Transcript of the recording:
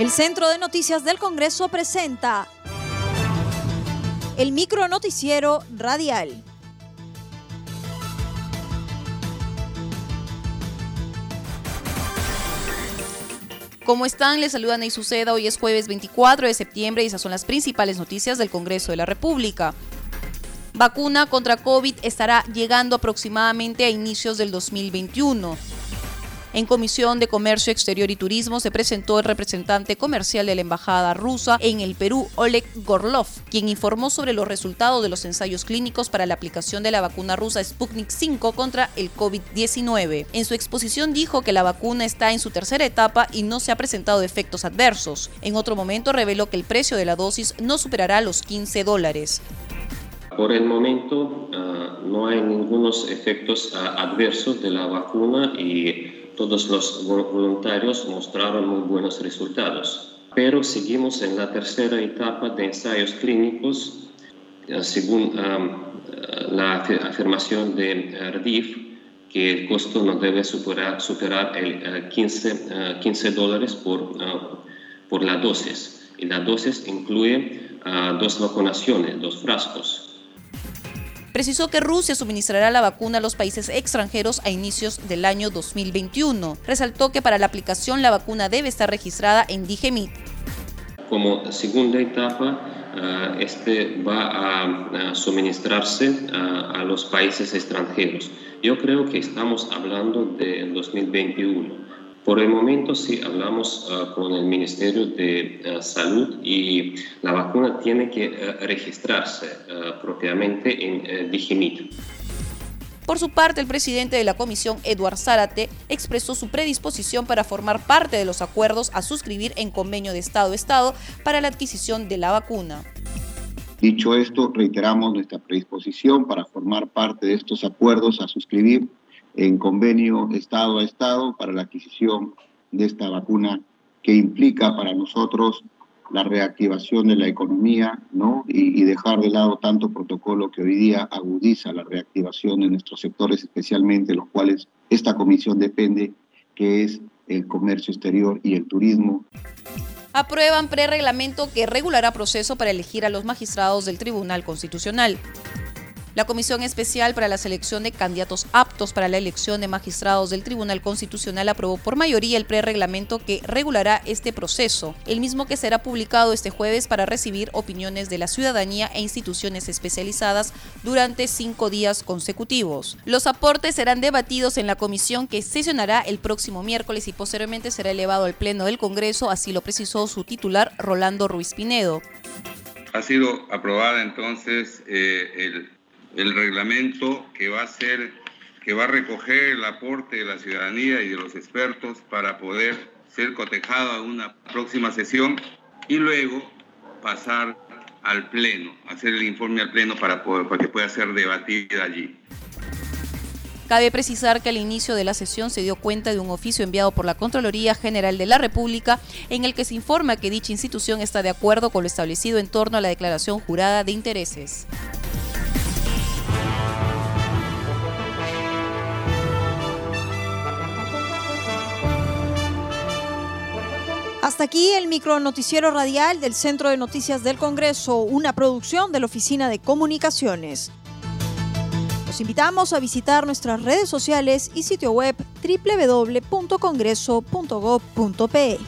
El Centro de Noticias del Congreso presenta el micro noticiero radial. ¿Cómo están? Les saludan y Suceda. Hoy es jueves 24 de septiembre y esas son las principales noticias del Congreso de la República. Vacuna contra COVID estará llegando aproximadamente a inicios del 2021. En Comisión de Comercio Exterior y Turismo se presentó el representante comercial de la Embajada rusa en el Perú, Oleg Gorlov, quien informó sobre los resultados de los ensayos clínicos para la aplicación de la vacuna rusa Sputnik 5 contra el COVID-19. En su exposición dijo que la vacuna está en su tercera etapa y no se ha presentado efectos adversos. En otro momento reveló que el precio de la dosis no superará los 15 dólares. Por el momento uh, no hay ningunos efectos uh, adversos de la vacuna y todos los voluntarios mostraron muy buenos resultados. Pero seguimos en la tercera etapa de ensayos clínicos, eh, según eh, la afirmación de RDIF, que el costo no debe superar, superar el 15, 15 dólares por, por la dosis. Y la dosis incluye dos vacunaciones, dos frascos. Precisó que Rusia suministrará la vacuna a los países extranjeros a inicios del año 2021. Resaltó que para la aplicación la vacuna debe estar registrada en Digemit. Como segunda etapa, ah, este va a, suministrarse a, a los países extranjeros. Yo creo que estamos hablando de 2021. Por el momento sí hablamos ah, con el Ministerio de ah, Salud y la vacuna tiene que ah, registrarse propiamente en eh, Digimit. Por su parte, el presidente de la comisión, Eduard Zárate, expresó su predisposición para formar parte de los acuerdos a suscribir en convenio de Estado-Estado para la adquisición de la vacuna. Dicho esto, reiteramos nuestra predisposición para formar parte de estos acuerdos a suscribir en convenio Estado a Estado para la adquisición de esta vacuna que implica para nosotros la reactivación de la economía ¿no? y, dejar de lado tanto protocolo que hoy día agudiza la reactivación de nuestros sectores, especialmente los cuales esta comisión depende, que es el comercio exterior y el turismo. Aprueban prereglamento que regulará proceso para elegir a los magistrados del Tribunal Constitucional. La Comisión Especial para la Selección de Candidatos Aptos para la Elección de Magistrados del Tribunal Constitucional aprobó por mayoría el prereglamento que regulará este proceso, el mismo que será publicado este jueves para recibir opiniones de la ciudadanía e instituciones especializadas durante cinco días consecutivos. Los aportes serán debatidos en la comisión que sesionará el próximo miércoles y posteriormente será elevado al Pleno del Congreso, así lo precisó su titular Rolando Ruiz Pinedo. Ha sido aprobada entonces eh, el el reglamento que va a ser, que va a recoger el aporte de la ciudadanía y de los expertos para poder ser cotejado a una próxima sesión y luego pasar al Pleno, hacer el informe al Pleno para, para que pueda ser debatida allí. Cabe precisar que al inicio de la sesión se dio cuenta de un oficio enviado por la Contraloría General de la República en el que se informa que dicha institución está de acuerdo con lo establecido en torno a la declaración jurada de intereses. Hasta aquí el micro noticiero radial del Centro de Noticias del Congreso, una producción de la Oficina de Comunicaciones. Los invitamos a visitar nuestras redes sociales y sitio web www.congreso.gov.pe.